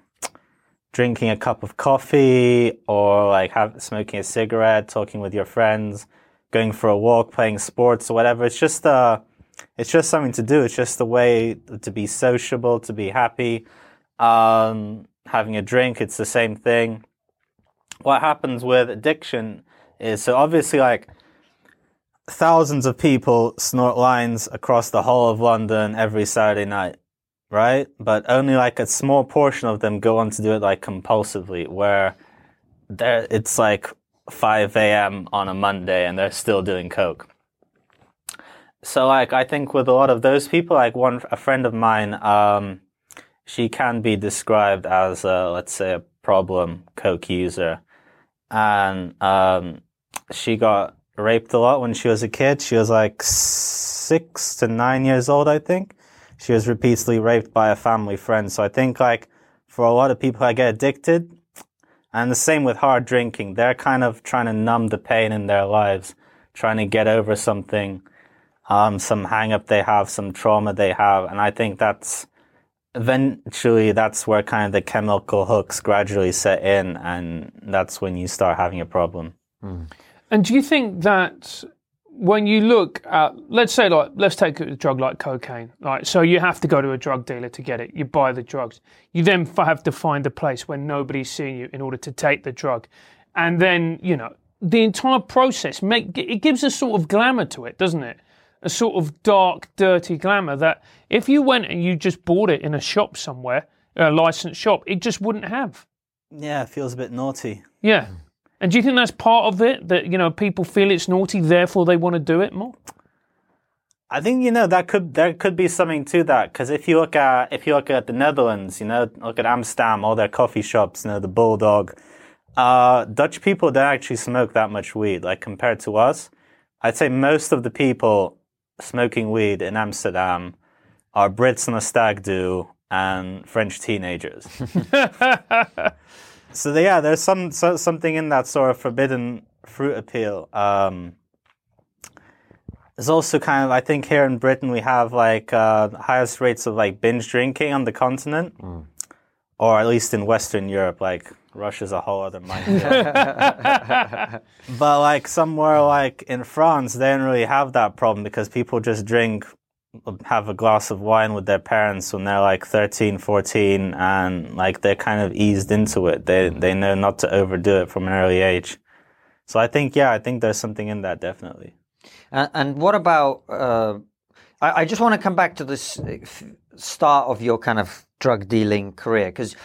drinking a cup of coffee or like have, smoking a cigarette, talking with your friends going for a walk, playing sports or whatever. It's just uh, it's just something to do. It's just a way to be sociable, to be happy. Um, having a drink, it's the same thing. What happens with addiction is so obviously like thousands of people snort lines across the whole of London every Saturday night, right? But only like a small portion of them go on to do it like compulsively, where there it's like 5 a.m. on a Monday and they're still doing coke. So like I think with a lot of those people, like one a friend of mine, um, she can be described as a, let's say a problem coke user, and um, she got raped a lot when she was a kid. She was like six to nine years old, I think. She was repeatedly raped by a family friend. So I think like for a lot of people that get addicted, and the same with hard drinking. They're kind of trying to numb the pain in their lives, trying to get over something, um, some hang up they have, some trauma they have. And I think that's eventually that's where kind of the chemical hooks gradually set in. And that's when you start having a problem. Mm. And do you think that when you look at, let's say, like, let's take a drug like cocaine, right? So you have to go to a drug dealer to get it. You buy the drugs. You then have to find a place where nobody's seeing you in order to take the drug, and then you know the entire process make it gives a sort of glamour to it, doesn't it? A sort of dark, dirty glamour that if you went and you just bought it in a shop somewhere, a licensed shop, it just wouldn't have. Yeah, it feels a bit naughty. Yeah. And do you think that's part of it that you know people feel it's naughty, therefore they want to do it more? I think you know that could there could be something to that because if you look at if you look at the Netherlands, you know, look at Amsterdam, all their coffee shops, you know, the Bulldog. Uh, Dutch people don't actually smoke that much weed, like compared to us. I'd say most of the people smoking weed in Amsterdam are Brits on a stag do and French teenagers. So yeah, there's some so, something in that sort of forbidden fruit appeal. Um, there's also kind of I think here in Britain we have like uh, highest rates of like binge drinking on the continent, mm. or at least in Western Europe. Like Russia's a whole other mindset. but like somewhere like in France, they don't really have that problem because people just drink have a glass of wine with their parents when they're like 13, 14 and like they're kind of eased into it. They, they know not to overdo it from an early age. So I think, yeah, I think there's something in that definitely. And, and what about, uh, I, I, just want to come back to this uh, start of your kind of drug dealing career because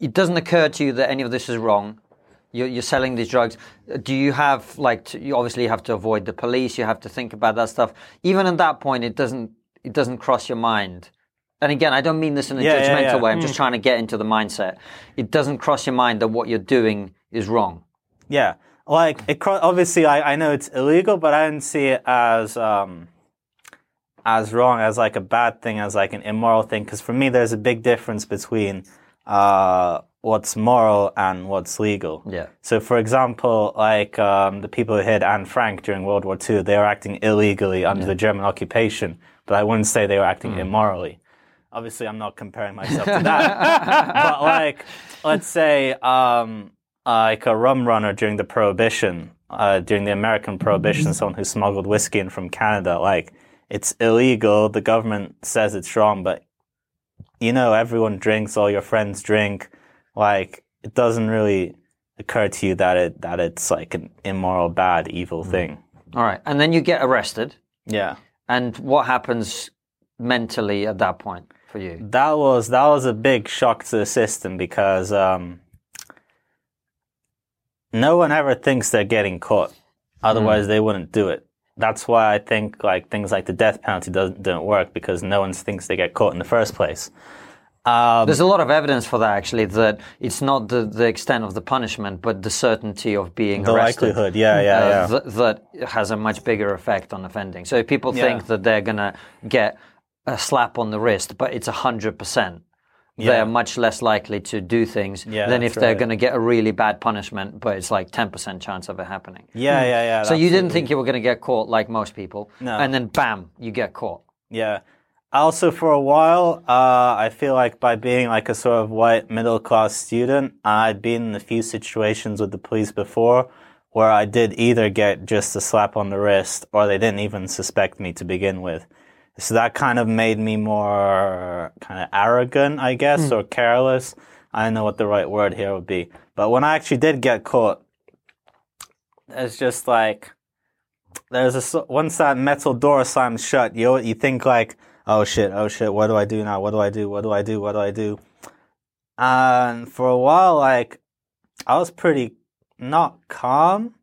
it doesn't occur to you that any of this is wrong. You're, you're selling these drugs. Do you have like to, you obviously have to avoid the police. You have to think about that stuff. Even at that point, it doesn't it doesn't cross your mind and again, I don't mean this in a Yeah, yeah, judgmental yeah. way. I'm just trying to get into the mindset. It doesn't cross your mind that what you're doing is wrong. Yeah, like it. cro- Obviously, I, I know it's illegal, but I didn't see it as um, as wrong as like a bad thing, as like an immoral thing. Because for me, there's a big difference between uh, what's moral and what's legal. Yeah. So, for example, like um, the people who hid Anne Frank during World War II, they were acting illegally under the German occupation, but I wouldn't say they were acting immorally. Obviously, I'm not comparing myself to that. but like, let's say, um, like a rum runner during the Prohibition, uh, during the American Prohibition, someone who smuggled whiskey in from Canada, like, it's illegal. The government says it's wrong, but you know, everyone drinks, all your friends drink. Like, it doesn't really occur to you that it that it's like an immoral, bad, evil thing. All right. And then you get arrested. Yeah. And what happens mentally at that point for you? that was that was a big shock to the system because um, no one ever thinks they're getting caught. Otherwise, they wouldn't do it. That's why I think like things like the death penalty doesn't don't work because no one thinks they get caught in the first place. Um, There's a lot of evidence for that, actually, that it's not the, the extent of the punishment, but the certainty of being the arrested. likelihood, yeah, yeah, uh, yeah. th- that has a much bigger effect on offending. So if people Yeah. think that they're going to get a slap on the wrist, but it's 100%, Yeah. they're much less likely to do things Yeah, than if they're right. going to get a really bad punishment, but it's like 10% chance of it happening. yeah, yeah, yeah. So you didn't think you were going to get caught like most people, No. and then bam, you get caught. Yeah. Also, for a while, uh, I feel like by being like a sort of white middle class student, I'd been in a few situations with the police before where I did either get just a slap on the wrist or they didn't even suspect me to begin with. So that kind of made me more kind of arrogant, I guess, hmm. or careless. I don't know what the right word here would be. But when I actually did get caught, it's just like there's a once that metal door slams shut, you you think like, oh shit, oh shit, what do I do now? What do I do? What do I do? What do I do? And for a while, like I was pretty not calm,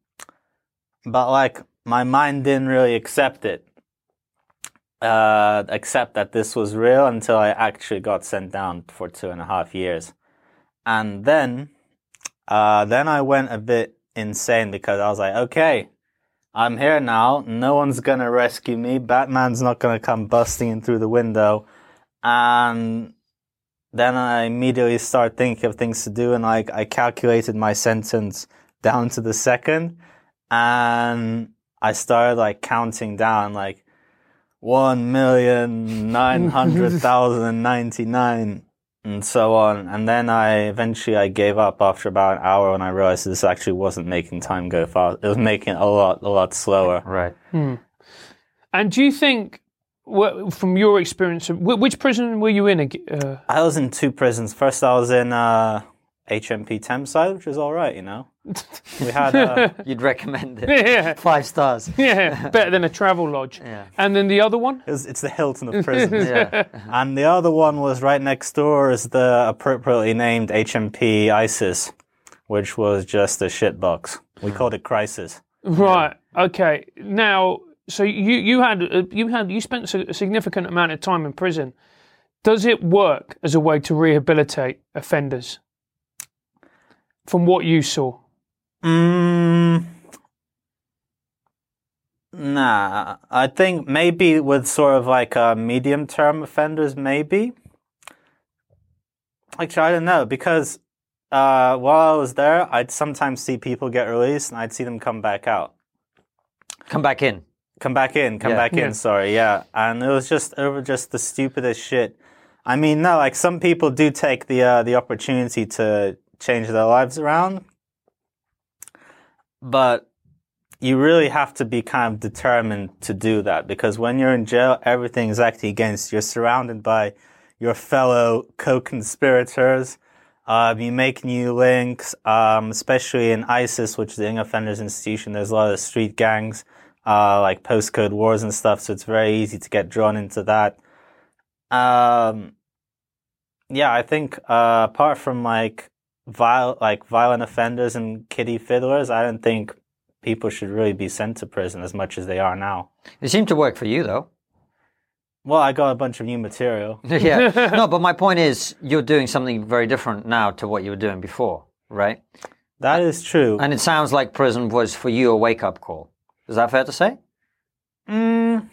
but like my mind didn't really accept it, uh, accept that this was real until I actually got sent down for two and a half years, and then, uh, then I went a bit insane because I was like, okay. I'm here now. No one's gonna rescue me. Batman's not gonna come busting in through the window. And then I immediately start thinking of things to do, and like I calculated my sentence down to the second, and I started like counting down like one million nine hundred thousand ninety nine and so on. And then I eventually I gave up after about an hour when I realized this actually wasn't making time go fast. It was making it a lot a lot slower. Right. And do you think, from your experience, which prison were you in? Uh, I was in two prisons. First, I was in uh, HMP Thameside, which was all right, you know. We had uh, You'd recommend it. yeah, Five stars. yeah, better than a travel lodge. Yeah. And then the other one? it was, it's the Hilton of prisons, Yeah. and the other one was right next door is the appropriately named HMP ISIS, which was just a shitbox. We called it Crisis. Right. Okay. Now, so you you had uh, you had you spent a significant amount of time in prison. Does it work as a way to rehabilitate offenders? From what you saw, Mm, nah, I think maybe with sort of like uh, medium term offenders, maybe. Actually, I don't know because uh, while I was there, I'd sometimes see people get released and I'd see them come back out. Come back in. Come back in, come Yeah. back Yeah. in, sorry, yeah. And it was just over just the stupidest shit. I mean, no, like some people do take the uh, the opportunity to change their lives around. But you really have to be kind of determined to do that because when you're in jail, everything is acting against you. You're surrounded by your fellow co-conspirators. Um, you make new links, um, especially in ISIS, which is the Young Offenders Institution. There's a lot of street gangs, uh, like postcode wars and stuff. So it's very easy to get drawn into that. Um, yeah, I think uh, apart from like viol- like violent offenders and kiddie fiddlers, I don't think people should really be sent to prison as much as they are now. It seemed to work for you, though. Well, I got a bunch of new material. yeah. No, but my point is, you're doing something very different now to what you were doing before, right? That is true. And it sounds like prison was for you a wake up call. Is that fair to say? Mm,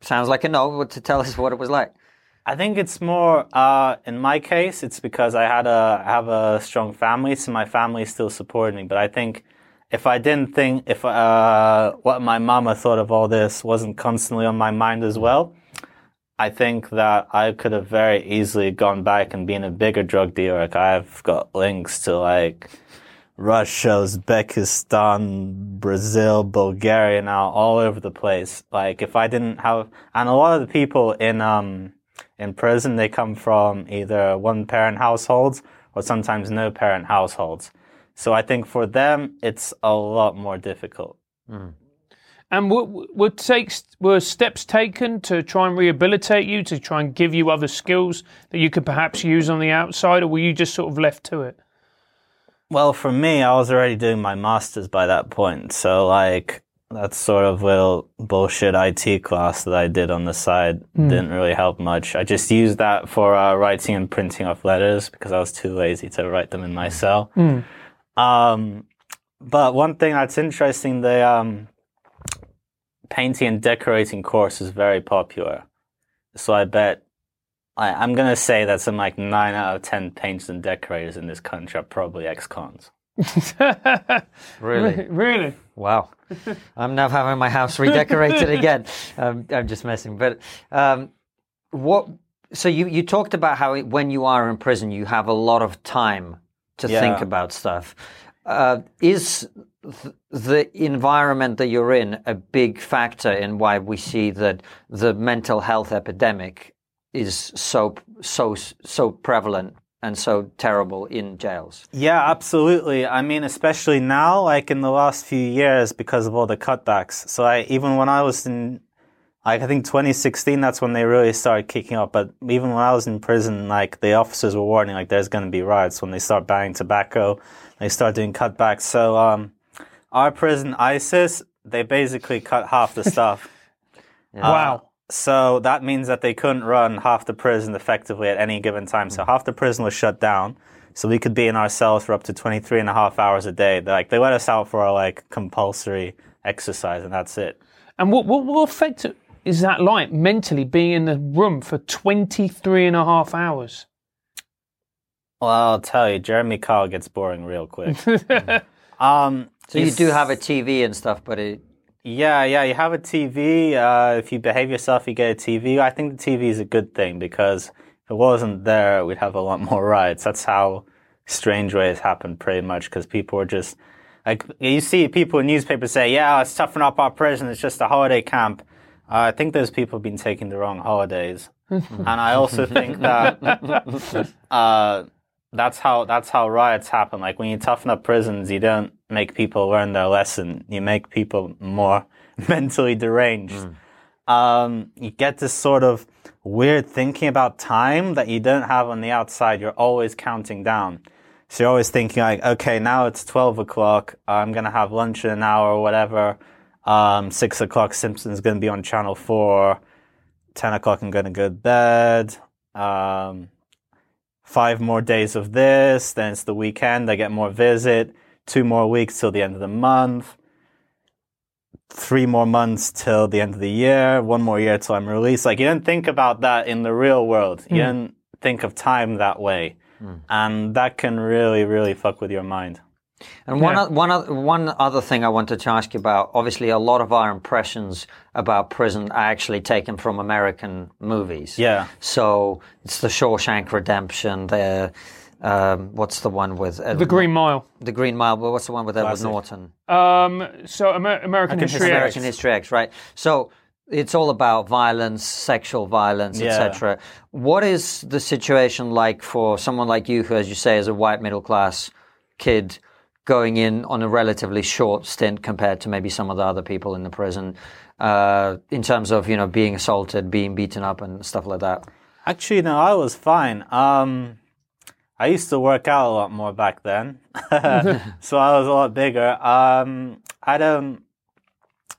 Sounds like a no. To tell us what it was like. I think it's more uh, in my case. It's because I had a I have a strong family, so my family still supported me. But I think if I didn't think if uh, what my mama thought of all this wasn't constantly on my mind as well, I think that I could have very easily gone back and been a bigger drug dealer. Like I've got links to like Russia, Uzbekistan, Brazil, Bulgaria now, all over the place. Like if I didn't have, and a lot of the people in um in prison, they come from either one parent households or sometimes no parent households. So I think for them, it's a lot more difficult. Mm. And were, were takes were steps taken to try and rehabilitate you, to try and give you other skills that you could perhaps use on the outside, or were you just sort of left to it? Well, for me, I was already doing my masters by that point. So, like, that sort of little bullshit IT class that I did on the side didn't really help much. I just used that for uh, writing and printing off letters because I was too lazy to write them in my cell. Um, but one thing that's interesting, the um, painting and decorating course is very popular. So I bet I, I'm gonna say that some like nine out of ten painters and decorators in this country are probably ex-cons. Really? really? Wow. I'm now having my house redecorated again. Um, I'm just messing. But um, what? So you, you talked about how when you are in prison, you have a lot of time to Yeah. think about stuff. Uh, is th- the environment that you're in a big factor in why we see that the mental health epidemic is so so so prevalent and so terrible in jails? Yeah, absolutely. I mean, especially now, like in the last few years, because of all the cutbacks. So I even when I was in, like I think 2016, that's when they really started kicking up. But even when I was in prison, like the officers were warning, like there's going to be riots when they start banning tobacco. They start doing cutbacks. So um, our prison, ISIS, they basically cut half the stuff. Wow. So that means that they couldn't run half the prison effectively at any given time. So half the prison was shut down. So we could be in our cells for up to 23 and a half hours a day. They're like they let us out for our like compulsory exercise and that's it. And what, what, what effect is that like mentally being in the room for 23 and a half hours? Well, I'll tell you, Jeremy Kyle gets boring real quick. um, So you do have a TV and stuff, but it, Yeah, yeah, you have a TV. Uh, if you behave yourself, you get a TV. I think the TV is a good thing because if it wasn't there, we'd have a lot more riots. That's how Strangeways happen pretty much because people are just like, you see people in newspapers say, yeah, let's toughen up our prison. It's just a holiday camp. Uh, I think those people have been taking the wrong holidays. and I also think that uh, that's how that's how riots happen. Like when you toughen up prisons, you don't make people learn their lesson. You make people more mentally deranged. Um, you get this sort of weird thinking about time that you don't have on the outside. You're always counting down. So you're always thinking like, okay, now it's 12 o'clock. I'm going to have lunch in an hour or whatever. Um, six o'clock, Simpsons going to be on channel four. 10 o'clock, I'm going to go to bed. Um, five more days of this. Then it's the weekend. I get more visit. Two more weeks till the end of the month. Three more months till the end of the year. One more year till I'm released. Like you don't think about that in the real world. You hmm. don't think of time that way. Hmm. And that can really, really fuck with your mind. And one, Yeah. oth- one, oth- one other thing I wanted to ask you about obviously, a lot of our impressions about prison are actually taken from American movies. Yeah. So it's the Shawshank Redemption, the. Um, what's the one with Edward, The Green Mile. The Green Mile. But what's the one with Edward Classic. Norton? Um, so Amer- American History X. American History X, right? So it's all about violence, sexual violence, Yeah. etc. What is the situation like for someone like you, who, as you say, is a white middle class kid going in on a relatively short stint compared to maybe some of the other people in the prison, uh, in terms of you know being assaulted, being beaten up, and stuff like that? Actually, no, I was fine. Um, I used to work out a lot more back then, so I was a lot bigger. Um, I don't.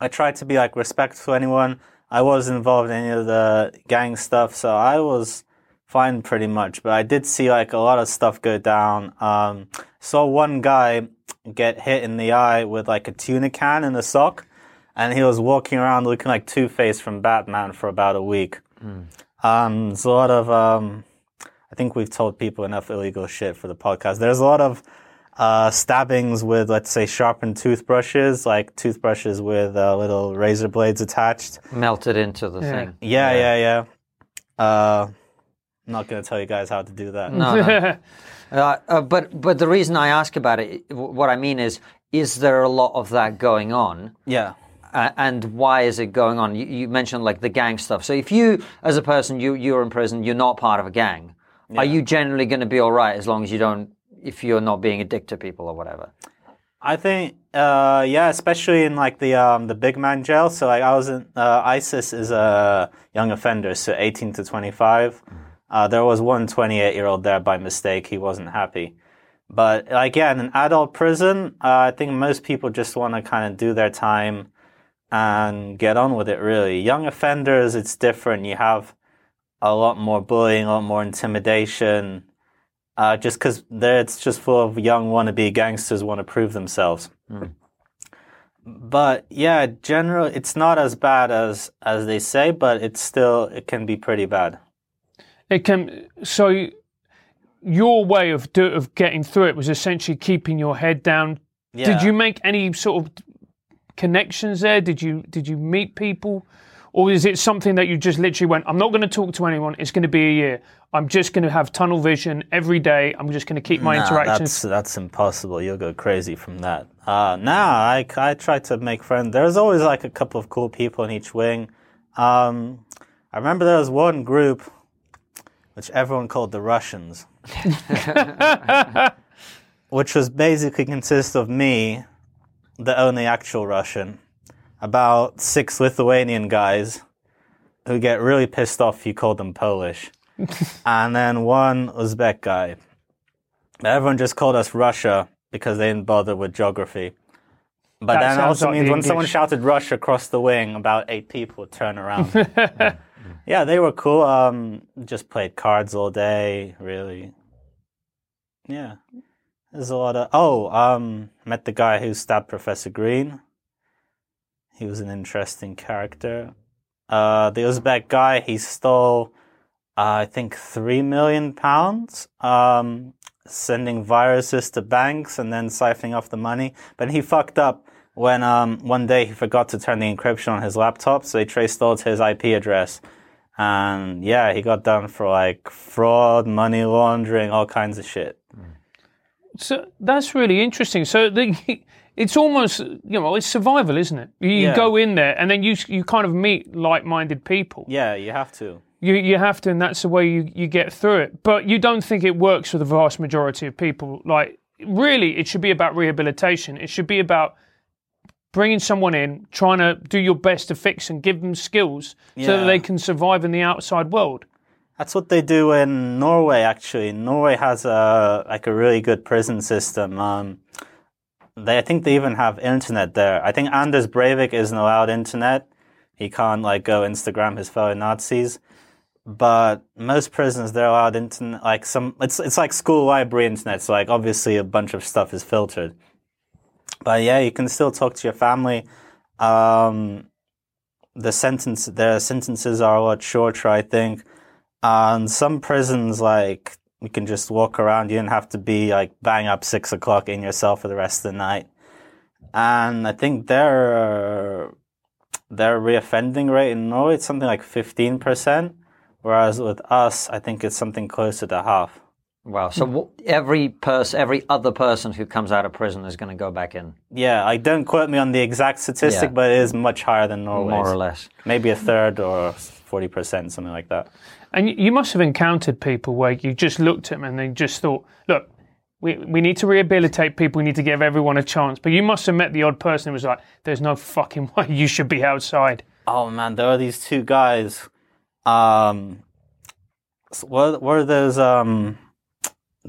I tried to be like respectful to anyone. I wasn't involved in any of the gang stuff, so I was fine pretty much. But I did see like a lot of stuff go down. Um, saw one guy get hit in the eye with like a tuna can in a sock, and he was walking around looking like Two Face from Batman for about a week. Um, there's a lot of um, I think we've told people enough illegal shit for the podcast. There's a lot of uh, stabbings with, let's say, sharpened toothbrushes, like toothbrushes with uh, little razor blades attached. Melted into the Yeah. thing. Yeah, yeah, yeah. Uh, I'm not going to tell you guys how to do that. No, no. Uh, uh, but but the reason I ask about it, what I mean is, is there a lot of that going on? Yeah. Uh, and why is it going on? You, you mentioned like the gang stuff. So if you, as a person, you you're in prison, you're not part of a gang. Are you generally going to be all right as long as you don't, if you're not being a dick to people or whatever? I think, uh, yeah, especially in like the um, the big man jail. So like I was in uh, ISIS is a young offender, so 18 to 25. Uh, there was one 28 year old there by mistake. He wasn't happy. But like yeah, in an adult prison, uh, I think most people just want to kind of do their time and get on with it. Really, young offenders, it's different. You have a lot more bullying, a lot more intimidation uh, just because it's just full of young wannabe gangsters want to prove themselves. But yeah, general, it's not as bad as as they say, but it's still it can be pretty bad. It can. So, your way of do, of getting through it was essentially keeping your head down. Did you make any sort of connections there? Did you did you meet people, or is it something that you just literally went? I'm not going to talk to anyone. It's going to be a year. I'm just going to have tunnel vision every day. I'm just going to keep my Nah, interactions. that's that's impossible. You'll go crazy from that. Uh, nah, I I try to make friends. There's always like a couple of cool people in each wing. Um, I remember there was one group which everyone called the Russians, which was basically consist of me, the only actual Russian, about six Lithuanian guys who get really pissed off if you call them Polish, and then one Uzbek guy. Everyone just called us Russia because they didn't bother with geography. But That then also means when someone shouted Russia across the wing, about eight people would turn around. Yeah, they were cool. Um, just played cards all day, really. Yeah. There's a lot of. Oh, um, met the guy who stabbed Professor Green. He was an interesting character. Uh, the Uzbek guy, he stole, uh, I think, three million pounds, um, sending viruses to banks and then siphoning off the money. But he fucked up when um, one day he forgot to turn the encryption on his laptop, so they traced all to his IP address. And yeah, he got done for like fraud, money laundering, all kinds of shit. So that's really interesting. So the, it's almost you know it's survival, isn't it? You Yeah. go in there and then you you kind of meet like-minded people. Yeah, you have to. You you have to, and that's the way you you get through it. But you don't think it works for the vast majority of people. Like really, it should be about rehabilitation. It should be about bringing someone in, trying to do your best to fix and give them skills so that they can survive in the outside world. That's what they do in Norway. Actually, Norway has a like a really good prison system. Um, they, I think they even have internet there. I think Anders Breivik isn't allowed internet. He can't like go Instagram his fellow Nazis. But most prisons they're allowed internet. Like some, it's it's like school library internet. So like obviously a bunch of stuff is filtered. But yeah, you can still talk to your family. Um, the sentence, their sentences are a lot shorter, I think. And some prisons, like, you can just walk around. You don't have to be, like, bang up six o'clock in your cell for the rest of the night. And I think their, their reoffending rate in Norway is something like 15%. Whereas with us, I think it's something closer to half. Wow. So w- every person, every other person who comes out of prison is going to go back in, Yeah, I don't quote me on the exact statistic, Yeah. but it is much higher than Norway. more or less. Maybe a third or 40%, something like that. And you must have encountered people where you just looked at them and they just thought, look, we, we need to rehabilitate people. We need to give everyone a chance. But you must have met the odd person who was like, there's no fucking way you should be outside. Oh man, there are these two guys. Um, what what are those um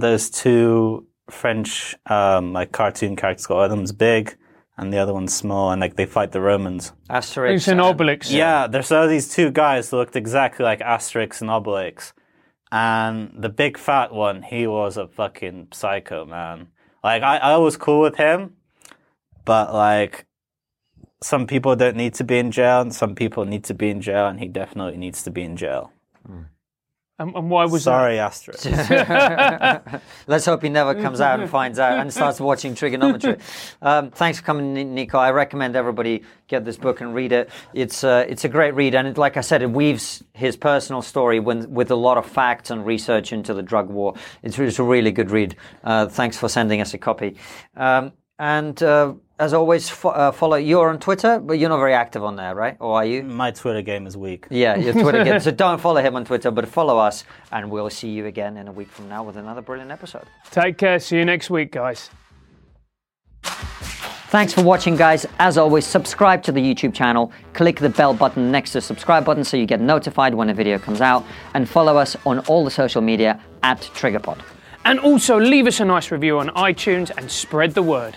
those two French um like cartoon characters called? One of them's big, and the other one's small, and like they fight the Romans. Asterix. It's and- Obelix. Yeah, there's all these two guys that looked exactly like Asterix and Obelix. And the big fat one, he was a fucking psycho, man. Like, I, I was cool with him, but like, some people don't need to be in jail, and some people need to be in jail, and he definitely needs to be in jail. And, and why was Sorry, Asterix. Let's hope he never comes out and finds out and starts watching TRIGGERnometry. Um, thanks for coming, Ni- Niko. I recommend everybody get this book and read it. It's uh, it's a great read, and it, like I said, it weaves his personal story when, with a lot of facts and research into the drug war. It's, it's a really good read. Uh, thanks for sending us a copy. Um, and uh, as always, fo- uh, follow. You're on Twitter, but you're not very active on there, right? Or are you? My Twitter game is weak. Yeah, your Twitter. again. So don't follow him on Twitter, but follow us, and we'll see you again in a week from now with another brilliant episode. Take care. See you next week, guys. Thanks for watching, guys. As always, subscribe to the YouTube channel, click the bell button next to the subscribe button so you get notified when a video comes out, and follow us on all the social media at TriggerPod. And also leave us a nice review on iTunes and spread the word.